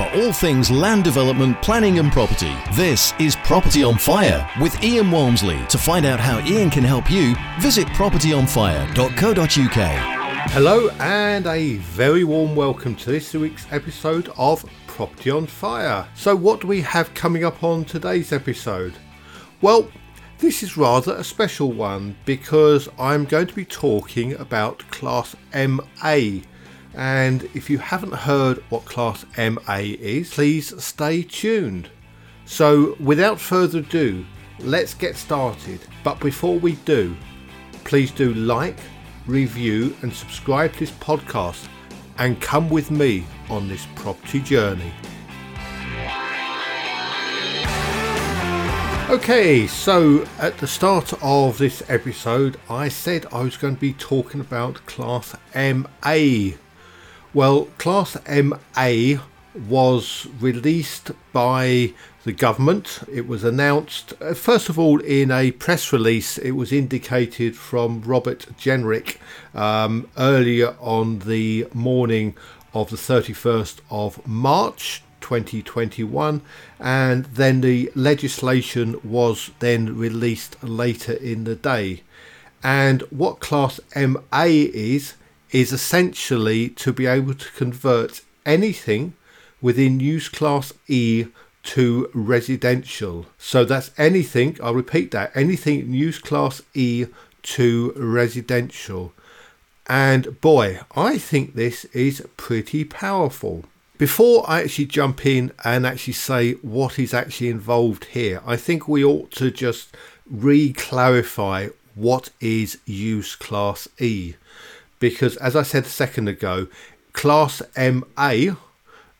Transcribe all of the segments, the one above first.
for all things land development, planning, and property. This is Property on Fire with Ian Walmsley. To find out how Ian can help you, visit propertyonfire.co.uk. Hello, and a very warm welcome to this week's episode of Property on Fire. So, what do we have coming up on today's episode? Well, this is rather a special one because I'm going to be talking about Class MA and if you haven't heard what Class MA is, please stay tuned. So, without further ado, let's get started. But before we do, please do like, review, and subscribe to this podcast and come with me on this property journey. Okay, so at the start of this episode, I said I was going to be talking about Class MA well, Class MA was released by the government. It was announced, uh, first of all, in a press release. It was indicated from Robert Jenrick um, earlier on the morning of the 31st of March 2021, and then the legislation was then released later in the day. And what Class MA is, is essentially to be able to convert anything within use class E to residential. So that's anything, I'll repeat that, anything in use class E to residential. And boy, I think this is pretty powerful. Before I actually jump in and actually say what is actually involved here, I think we ought to just re clarify what is use class E because, as I said a second ago, Class MA,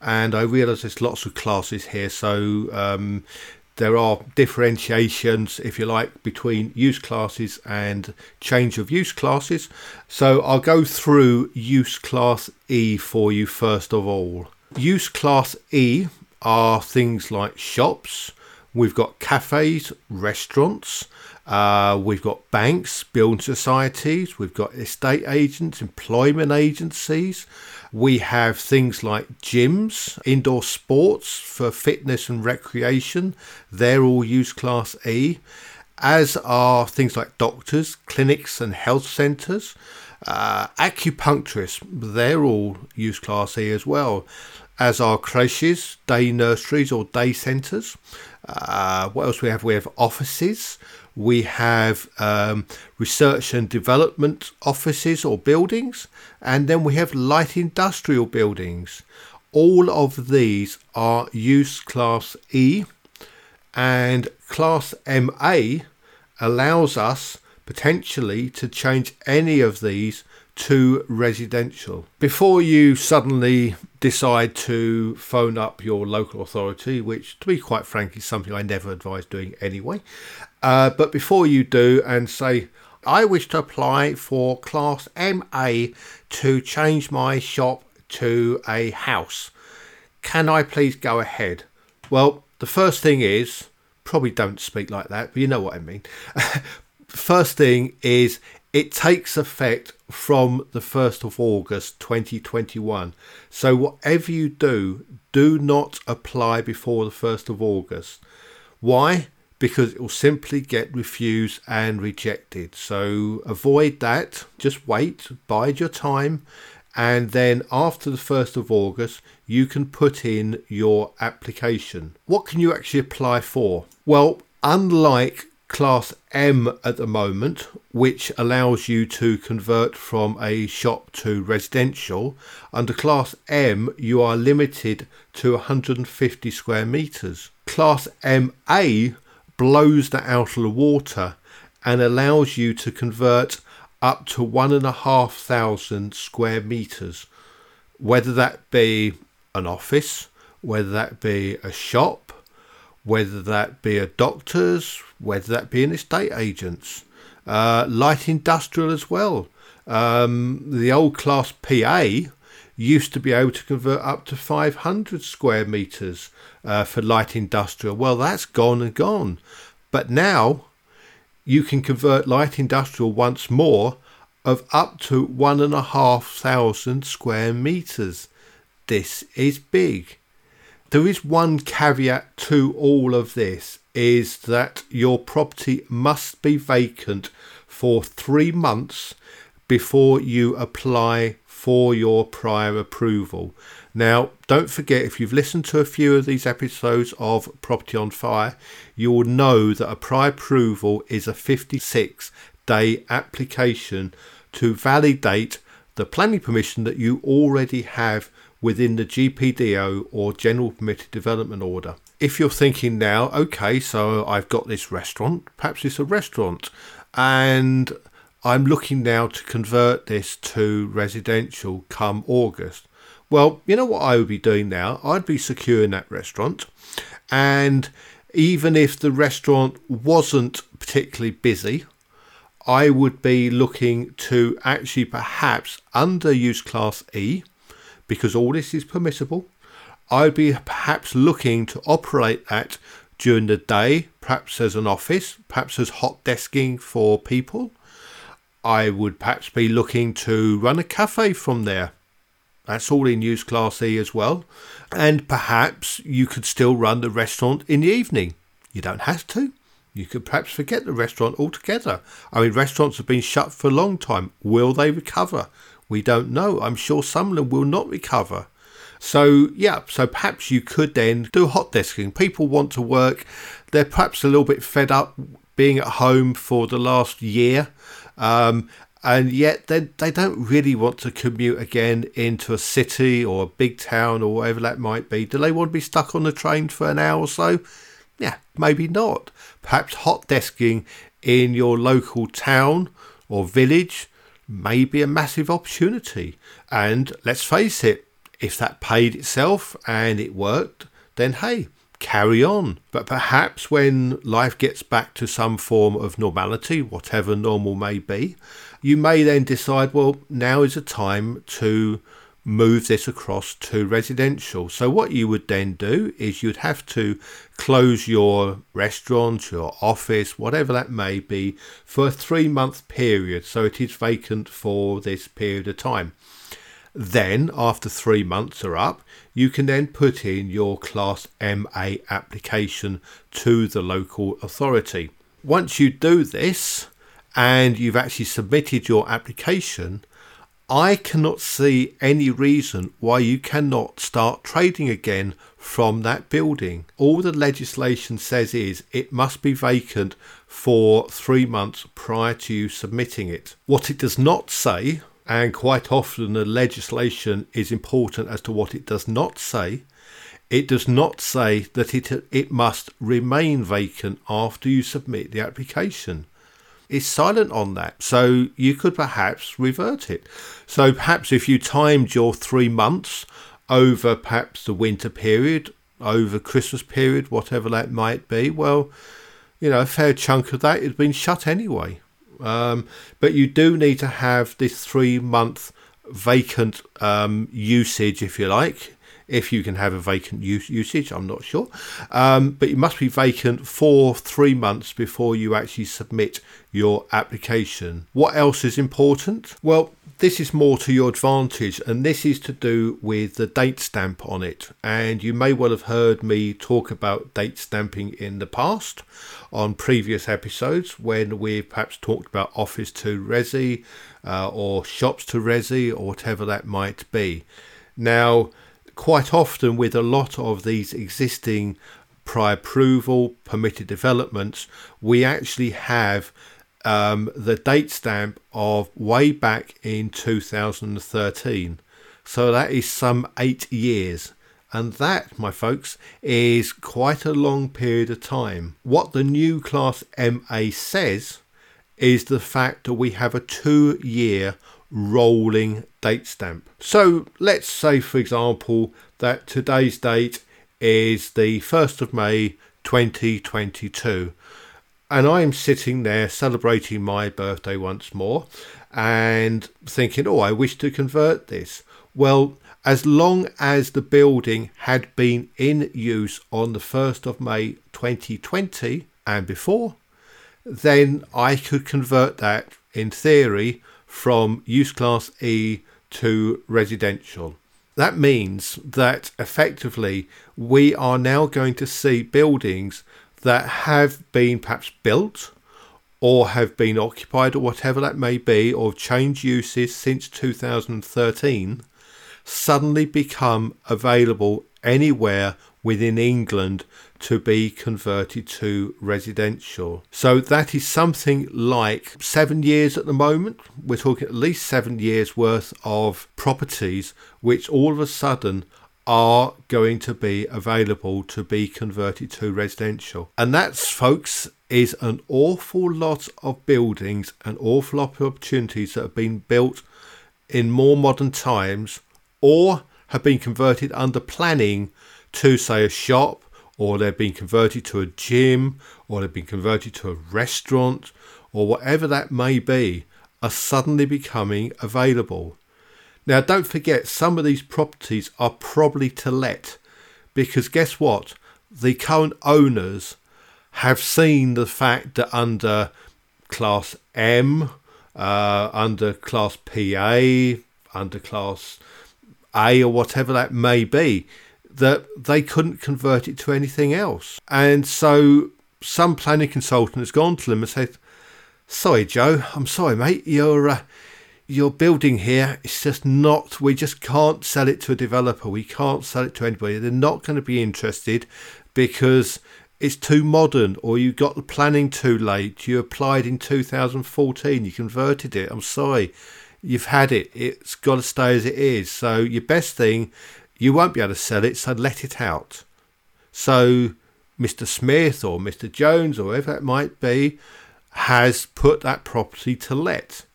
and I realise there's lots of classes here, so um, there are differentiations, if you like, between use classes and change of use classes. So I'll go through use class E for you first of all. Use class E are things like shops, we've got cafes, restaurants, uh, we've got banks, building societies, we've got estate agents, employment agencies. We have things like gyms, indoor sports for fitness and recreation. They're all use class E, as are things like doctors, clinics, and health centres. Uh, acupuncturists, they're all use class E as well, as are creches, day nurseries, or day centres. Uh, what else we have? We have offices we have um, research and development offices or buildings, and then we have light industrial buildings. All of these are use class E, and class MA allows us potentially to change any of these to residential. Before you suddenly decide to phone up your local authority, which to be quite frank is something I never advise doing anyway, uh, but before you do and say, I wish to apply for Class MA to change my shop to a house. Can I please go ahead? Well, the first thing is, probably don't speak like that, but you know what I mean. first thing is, it takes effect from the 1st of August 2021. So, whatever you do, do not apply before the 1st of August. Why? Because it will simply get refused and rejected. So avoid that. Just wait, bide your time, and then after the 1st of August, you can put in your application. What can you actually apply for? Well, unlike Class M at the moment, which allows you to convert from a shop to residential, under Class M you are limited to 150 square metres. Class MA blows that out of the water and allows you to convert up to one and a half thousand square meters, whether that be an office, whether that be a shop, whether that be a doctor's, whether that be an estate agent's, uh, light industrial as well. Um, the old class PA used to be able to convert up to 500 square meters uh, for light industrial. Well, that's gone and gone. But now you can convert light industrial once more of up to one and a half thousand square meters. This is big. there is one caveat to all of this is that your property must be vacant for three months before you apply for your prior approval. Now, don't forget if you've listened to a few of these episodes of Property on Fire, you will know that a prior approval is a 56 day application to validate the planning permission that you already have within the GPDO or General Permitted Development Order. If you're thinking now, okay, so I've got this restaurant, perhaps it's a restaurant, and I'm looking now to convert this to residential come August. Well, you know what I would be doing now? I'd be securing that restaurant, and even if the restaurant wasn't particularly busy, I would be looking to actually perhaps under use class E, because all this is permissible. I'd be perhaps looking to operate that during the day, perhaps as an office, perhaps as hot desking for people. I would perhaps be looking to run a cafe from there that's all in use class E as well. And perhaps you could still run the restaurant in the evening. You don't have to. You could perhaps forget the restaurant altogether. I mean, restaurants have been shut for a long time. Will they recover? We don't know. I'm sure some of them will not recover. So, yeah, so perhaps you could then do hot desking. People want to work. They're perhaps a little bit fed up being at home for the last year. Um, and yet they, they don't really want to commute again into a city or a big town or whatever that might be. Do they want to be stuck on the train for an hour or so? Yeah, maybe not. Perhaps hot desking in your local town or village may be a massive opportunity. And let's face it, if that paid itself and it worked, then hey, carry on. But perhaps when life gets back to some form of normality, whatever normal may be, you may then decide, well, now is a time to move this across to residential. So what you would then do is you'd have to close your restaurant, your office, whatever that may be, for a three month period. So it is vacant for this period of time. Then, after three months are up, you can then put in your Class MA application to the local authority. Once you do this, and you've actually submitted your application, I cannot see any reason why you cannot start trading again from that building. All the legislation says is it must be vacant for three months prior to you submitting it. What it does not say, and quite often the legislation is important as to what it does not say, it does not say that it, it must remain vacant after you submit the application It's silent on that. So you could perhaps revert it. So perhaps if you timed your three months over perhaps the winter period, over Christmas period, whatever that might be, well, you know, a fair chunk of that has been shut anyway. Um, but you do need to have this three month vacant um, usage, if you like, if you can have a vacant use, usage, I'm not sure. Um, but it must be vacant for three months before you actually submit your application. What else is important? Well, this is more to your advantage, and this is to do with the date stamp on it. And you may well have heard me talk about date stamping in the past on previous episodes when we've perhaps talked about office to resi uh, or shops to resi or whatever that might be. Now, quite often with a lot of these existing prior approval permitted developments, we actually have um, the date stamp of way back in 2013. So that is some eight years. And that, my folks, is quite a long period of time. What the new Class MA says is the fact that we have a two year rolling date stamp. So let's say, for example, that today's date is the 1st of May 2022. And I'm sitting there celebrating my birthday once more and thinking, oh, I wish to convert this. Well, as long as the building had been in use on the 1st of May 2020 and before, then I could convert that in theory from use class E to residential. that means that effectively we are now going to see buildings that have been perhaps built or have been occupied or whatever that may be or changed uses since 2013 suddenly become available anywhere within England to be converted to residential. So that is something like seven years at the moment. We're talking at least seven years worth of properties which all of a sudden are going to be available to be converted to residential. And that's, folks, is an awful lot of buildings, an awful lot of opportunities that have been built in more modern times or have been converted under planning to, say, a shop, or they've been converted to a gym, or they've been converted to a restaurant, or whatever that may be, are suddenly becoming available. Now, don't forget, some of these properties are probably to let because guess what? The current owners have seen the fact that under Class M, uh, under Class PA, under Class A, or whatever that may be, that they couldn't convert it to anything else. And so some planning consultant has gone to them and said, Sorry, Joe, I'm sorry, mate, your, uh, your building here is just not, we just can't sell it to a developer. We can't sell it to anybody. They're not going to be interested because it's too modern or you got the planning too late. You applied in 2014, you converted it. I'm sorry, you've had it. It's got to stay as it is. So your best thing you won't be able to sell it, so let it out. So Mr. Smith or Mr. Jones or whoever it might be has put that property to let.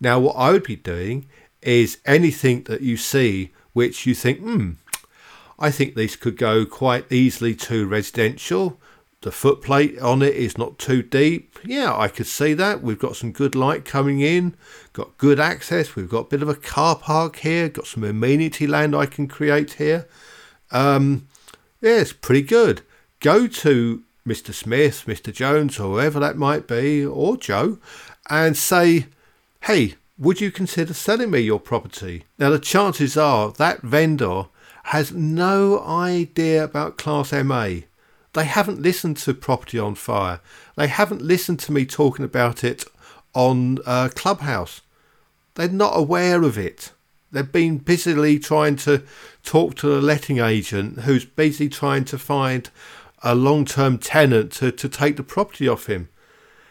Now, what I would be doing is anything that you see which you think, hmm, I think this could go quite easily to residential. The footplate on it is not too deep. Yeah, I could see that. We've got some good light coming in, got good access. We've got a bit of a car park here, got some amenity land I can create here. Um, yeah, it's pretty good. Go to Mr. Smith, Mr. Jones, or whoever that might be, or Joe, and say, hey, would you consider selling me your property? Now, the chances are that vendor has no idea about Class MA. They haven't listened to Property on Fire. They haven't listened to me talking about it on uh, Clubhouse. They're not aware of it. They've been busily trying to talk to the letting agent who's busy trying to find a long term tenant to, to take the property off him.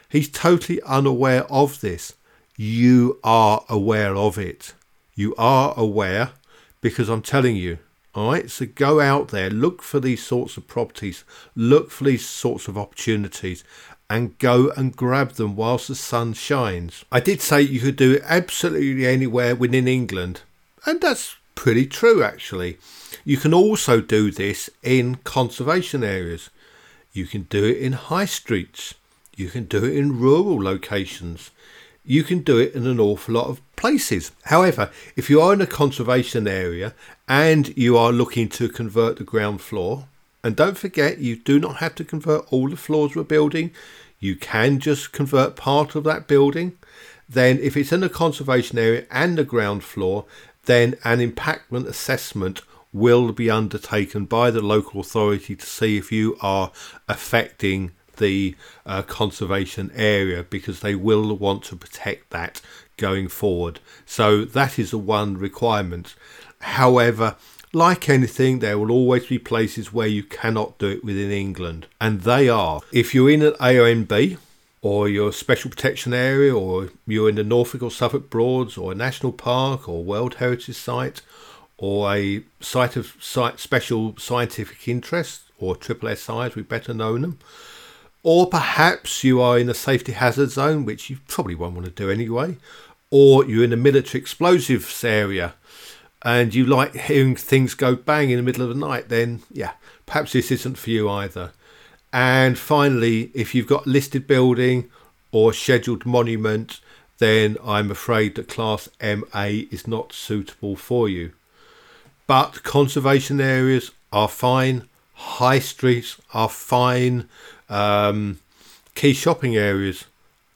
He's totally unaware of this. You are aware of it. You are aware because I'm telling you, all right, so go out there, look for these sorts of properties, look for these sorts of opportunities, and go and grab them whilst the sun shines. I did say you could do it absolutely anywhere within England, and that's pretty true actually. You can also do this in conservation areas. You can do it in high streets. You can do it in rural locations you can do it in an awful lot of places. However, if you are in a conservation area and you are looking to convert the ground floor, and don't forget, you do not have to convert all the floors of a building, you can just convert part of that building. Then, if it's in a conservation area and the ground floor, then an impactment assessment will be undertaken by the local authority to see if you are affecting the uh, conservation area because they will want to protect that going forward. So that is the one requirement. However, like anything, there will always be places where you cannot do it within England, and they are if you're in an AONB or your special protection area, or you're in the Norfolk or Suffolk Broads, or a national park, or World Heritage Site, or a site of special scientific interest, or triple SI as we better know them or perhaps you are in a safety hazard zone, which you probably won't want to do anyway, or you're in a military explosives area and you like hearing things go bang in the middle of the night, then yeah, perhaps this isn't for you either. And finally, if you've got listed building or scheduled monument, then I'm afraid that Class MA is not suitable for you. But conservation areas are fine, high streets are fine, um, key shopping areas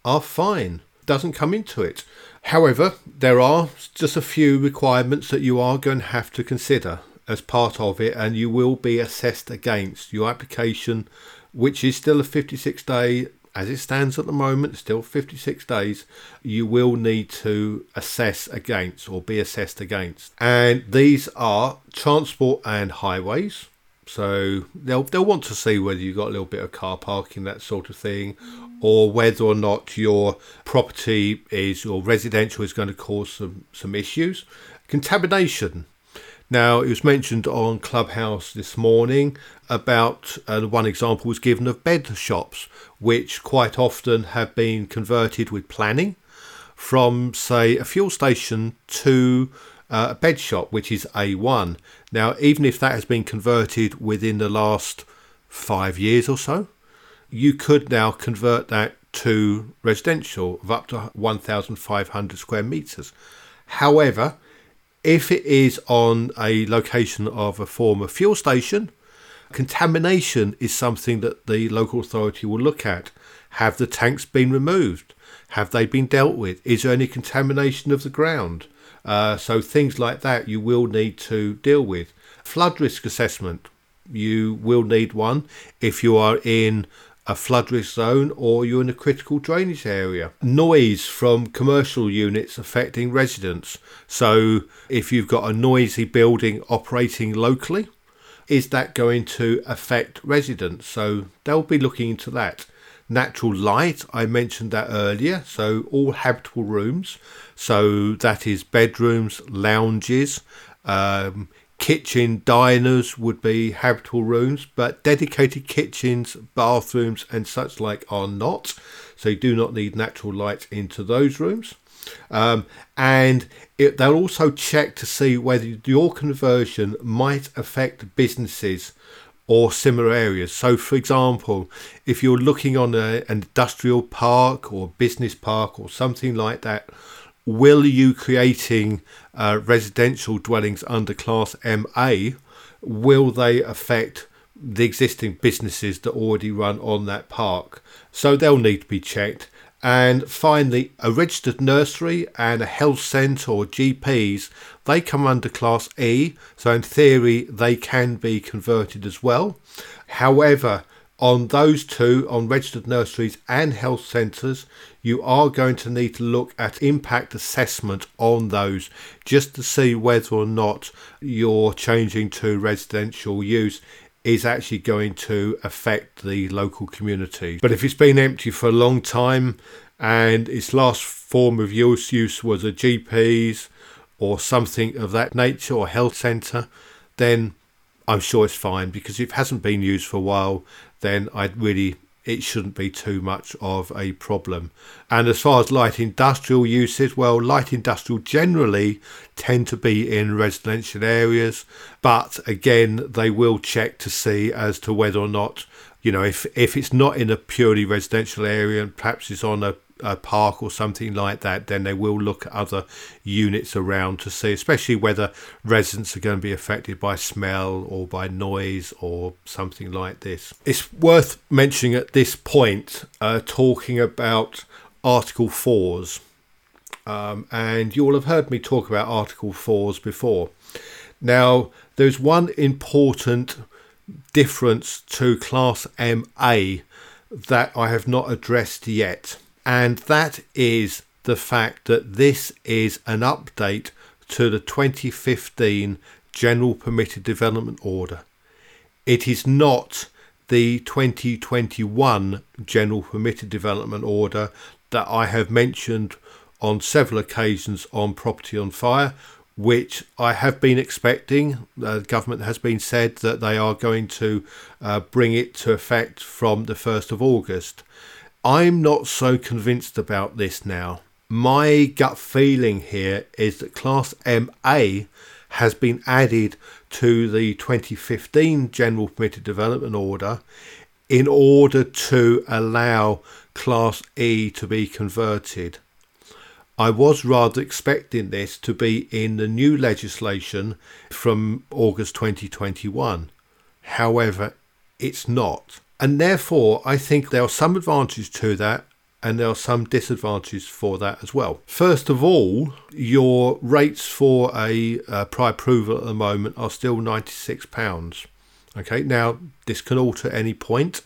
are fine. doesn't come into it. However, there are just a few requirements that you are going to have to consider as part of it, and you will be assessed against your application, which is still a 56 day as it stands at the moment, still 56 days, you will need to assess against or be assessed against. And these are transport and highways. So they'll they'll want to see whether you've got a little bit of car parking, that sort of thing, or whether or not your property is or residential is going to cause some, some issues. Contamination. Now, it was mentioned on Clubhouse this morning about uh, one example was given of bed shops, which quite often have been converted with planning from, say, a fuel station to uh, a bed shop, which is A1. Now, even if that has been converted within the last five years or so, you could now convert that to residential of up to 1,500 square meters. However, if it is on a location of a former fuel station, contamination is something that the local authority will look at. Have the tanks been removed? Have they been dealt with? Is there any contamination of the ground? Uh, so things like that you will need to deal with. Flood risk assessment. You will need one if you are in a flood risk zone or you're in a critical drainage area. Noise from commercial units affecting residents. So, if you've got a noisy building operating locally, is that going to affect residents? So, they'll be looking into that. Natural light, I mentioned that earlier. So, all habitable rooms. So, that is bedrooms, lounges, um, kitchen diners would be habitable rooms, but dedicated kitchens, bathrooms, and such like are not. So you do not need natural light into those rooms. Um, and it, they'll also check to see whether your conversion might affect businesses or similar areas. So, for example, if you're looking on a, an industrial park or business park or something like that, will you creating uh, residential dwellings under Class MA, will they affect the existing businesses that already run on that park? So they'll need to be checked. And finally, a registered nursery and a health centre or GPs, they come under Class E. So in theory, they can be converted as well. However, on those two, on registered nurseries and health centres, you are going to need to look at impact assessment on those just to see whether or not you're changing to residential use is actually going to affect the local community. But if it's been empty for a long time and its last form of use, use was a GP's or something of that nature or health centre, then I'm sure it's fine because if it hasn't been used for a while, then I'd really it shouldn't be too much of a problem. And as far as light industrial uses, well, light industrial generally tend to be in residential areas, but again, they will check to see as to whether or not, you know, if if it's not in a purely residential area and perhaps it's on a a park or something like that, then they will look at other units around to see, especially whether residents are going to be affected by smell or by noise or something like this. It's worth mentioning at this point, uh, talking about Article 4s. Um, and you will have heard me talk about Article 4s before. Now, there's one important difference to Class MA that I have not addressed yet and that is the fact that this is an update to the 2015 General Permitted Development Order. It is not the 2021 General Permitted Development Order that I have mentioned on several occasions on Property on Fire, which I have been expecting. The government has been said that they are going to uh, bring it to effect from the 1st of August. I'm not so convinced about this now. My gut feeling here is that Class MA has been added to the 2015 General Permitted Development Order in order to allow Class E to be converted. I was rather expecting this to be in the new legislation from August 2021. However, it's not. And therefore, I think there are some advantages to that and there are some disadvantages for that as well. First of all, your rates for a uh, prior approval at the moment are still £96. Okay, now this can alter any point,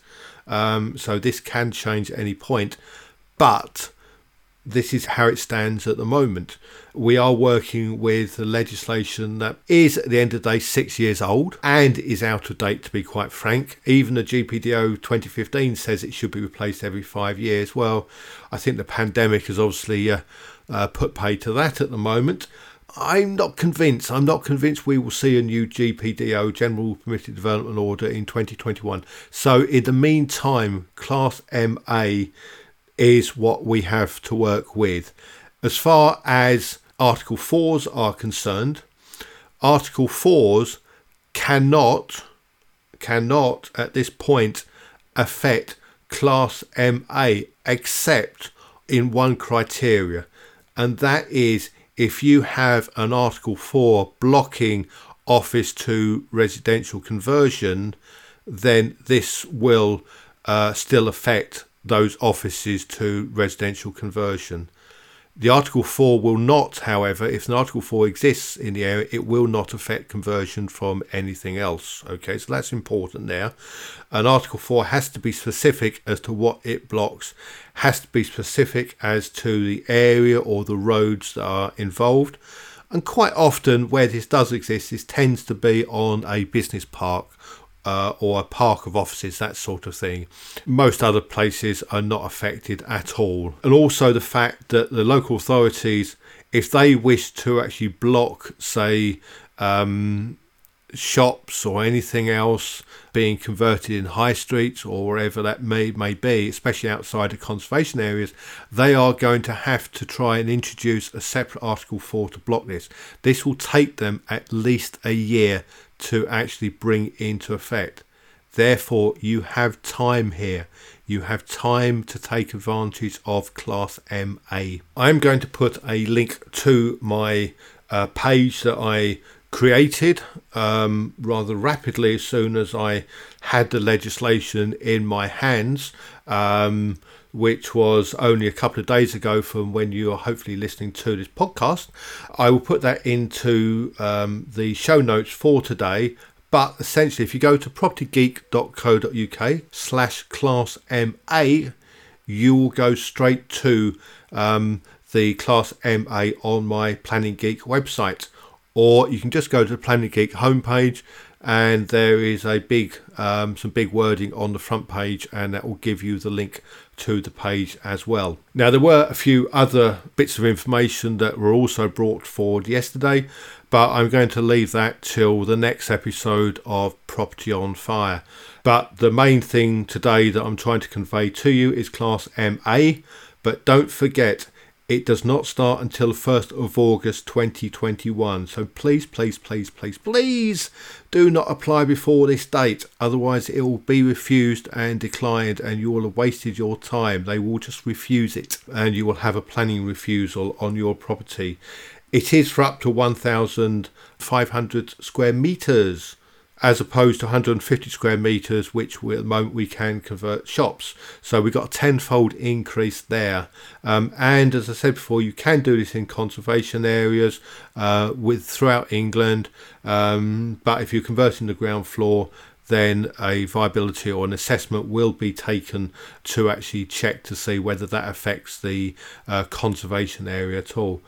um, so this can change at any point, but this is how it stands at the moment. We are working with legislation that is, at the end of the day, six years old and is out of date, to be quite frank. Even the GPDO 2015 says it should be replaced every five years. Well, I think the pandemic has obviously uh, uh, put pay to that at the moment. I'm not convinced. I'm not convinced we will see a new GPDO, General Permitted Development Order, in 2021. So, in the meantime, Class MA is what we have to work with. As far as Article 4s are concerned, Article 4s cannot cannot at this point affect Class MA except in one criteria, and that is if you have an Article 4 blocking office to residential conversion, then this will uh, still affect those offices to residential conversion. The Article 4 will not, however, if an Article 4 exists in the area, it will not affect conversion from anything else. Okay, so that's important there. And Article 4 has to be specific as to what it blocks, has to be specific as to the area or the roads that are involved. And quite often, where this does exist, this tends to be on a business park uh, or a park of offices, that sort of thing. Most other places are not affected at all. And also the fact that the local authorities, if they wish to actually block, say, um, shops or anything else being converted in high streets or wherever that may, may be, especially outside of conservation areas, they are going to have to try and introduce a separate Article 4 to block this. This will take them at least a year to actually bring into effect. Therefore, you have time here. You have time to take advantage of Class MA. I'm going to put a link to my uh, page that I created um, rather rapidly as soon as I had the legislation in my hands. Um, which was only a couple of days ago from when you are hopefully listening to this podcast. I will put that into um, the show notes for today. But essentially, if you go to propertygeek.co.uk slash class MA, you will go straight to um, the class MA on my Planning Geek website. Or you can just go to the Planning Geek homepage and there is a big um, some big wording on the front page and that will give you the link to the page as well. Now there were a few other bits of information that were also brought forward yesterday but i'm going to leave that till the next episode of property on fire. But the main thing today that i'm trying to convey to you is class ma but don't forget it does not start until 1st of August 2021. So please, please, please, please, please do not apply before this date. Otherwise, it will be refused and declined, and you will have wasted your time. They will just refuse it, and you will have a planning refusal on your property. It is for up to 1,500 square meters as opposed to 150 square meters, which we, at the moment we can convert shops. So we've got a tenfold increase there. Um, and as I said before, you can do this in conservation areas uh, with throughout England. Um, but if you're converting the ground floor, then a viability or an assessment will be taken to actually check to see whether that affects the uh, conservation area at all.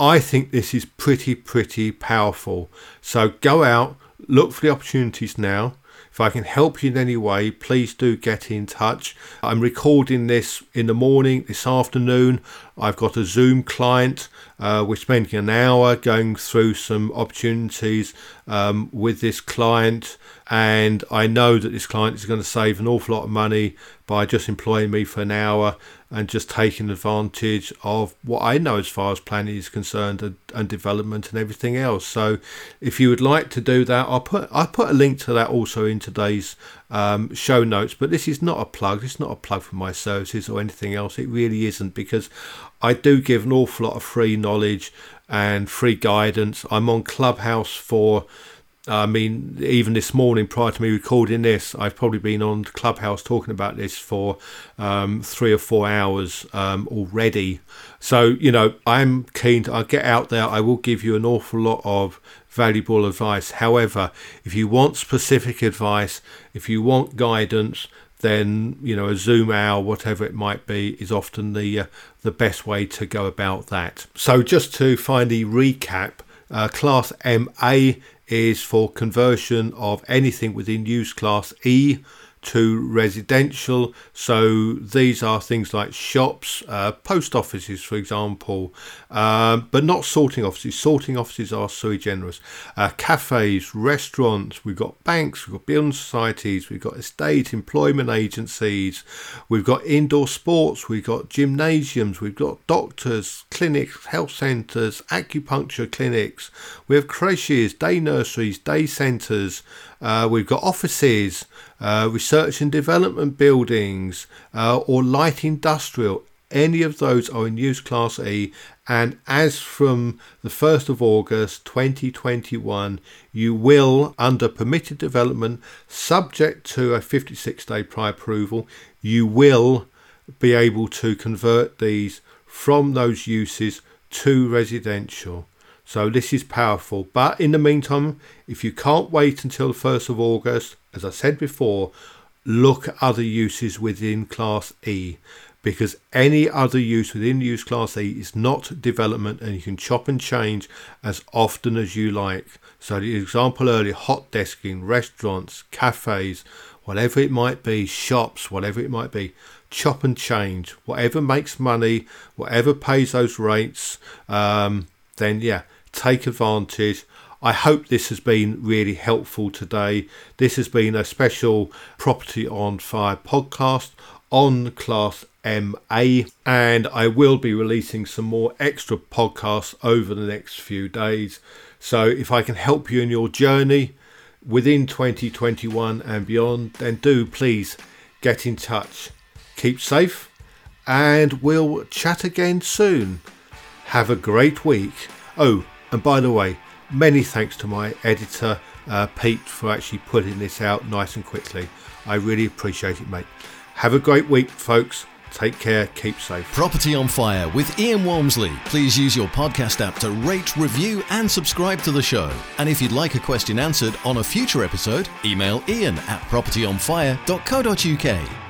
I think this is pretty, pretty powerful. So go out, look for the opportunities now. If I can help you in any way, please do get in touch. I'm recording this in the morning, this afternoon. I've got a Zoom client. Uh, we're spending an hour going through some opportunities um, with this client, and I know that this client is going to save an awful lot of money by just employing me for an hour and just taking advantage of what I know as far as planning is concerned and, and development and everything else. So, if you would like to do that, I'll put I put a link to that also in today's um, show notes. But this is not a plug. It's not a plug for my services or anything else. It really isn't because I do give an awful lot of free knowledge and free guidance. I'm on Clubhouse for I mean, even this morning prior to me recording this, I've probably been on Clubhouse talking about this for um, three or four hours um, already. So, you know, I'm keen to I'll get out there. I will give you an awful lot of valuable advice. However, if you want specific advice, if you want guidance, then you know a zoom hour whatever it might be is often the uh, the best way to go about that so just to finally recap uh, class MA is for conversion of anything within use class E to residential. So these are things like shops, uh, post offices, for example, um, but not sorting offices. Sorting offices are sui generis. Uh, cafes, restaurants, we've got banks, we've got building societies, we've got estate employment agencies, we've got indoor sports, we've got gymnasiums, we've got doctors, clinics, health centres, acupuncture clinics, we have creches, day nurseries, day centres, uh, we've got offices, uh, research and development buildings, uh, or light industrial. Any of those are in use class E, and as from the 1st of August 2021, you will, under permitted development, subject to a 56 day prior approval, you will be able to convert these from those uses to residential. So this is powerful. But in the meantime, if you can't wait until the 1st of August, as I said before, look at other uses within Class E because any other use within use class E is not development and you can chop and change as often as you like. So the example earlier, hot desking, restaurants, cafes, whatever it might be, shops, whatever it might be, chop and change. Whatever makes money, whatever pays those rates, um, then yeah, take advantage. I hope this has been really helpful today. This has been a special Property on Fire podcast on Class MA, and I will be releasing some more extra podcasts over the next few days. So, if I can help you in your journey within 2021 and beyond, then do please get in touch. Keep safe, and we'll chat again soon. Have a great week. Oh, and by the way, many thanks to my editor, uh, Pete, for actually putting this out nice and quickly. I really appreciate it, mate. Have a great week, folks. Take care, keep safe. Property on Fire with Ian Walmsley. Please use your podcast app to rate, review, and subscribe to the show. And if you'd like a question answered on a future episode, email ian at propertyonfire.co.uk.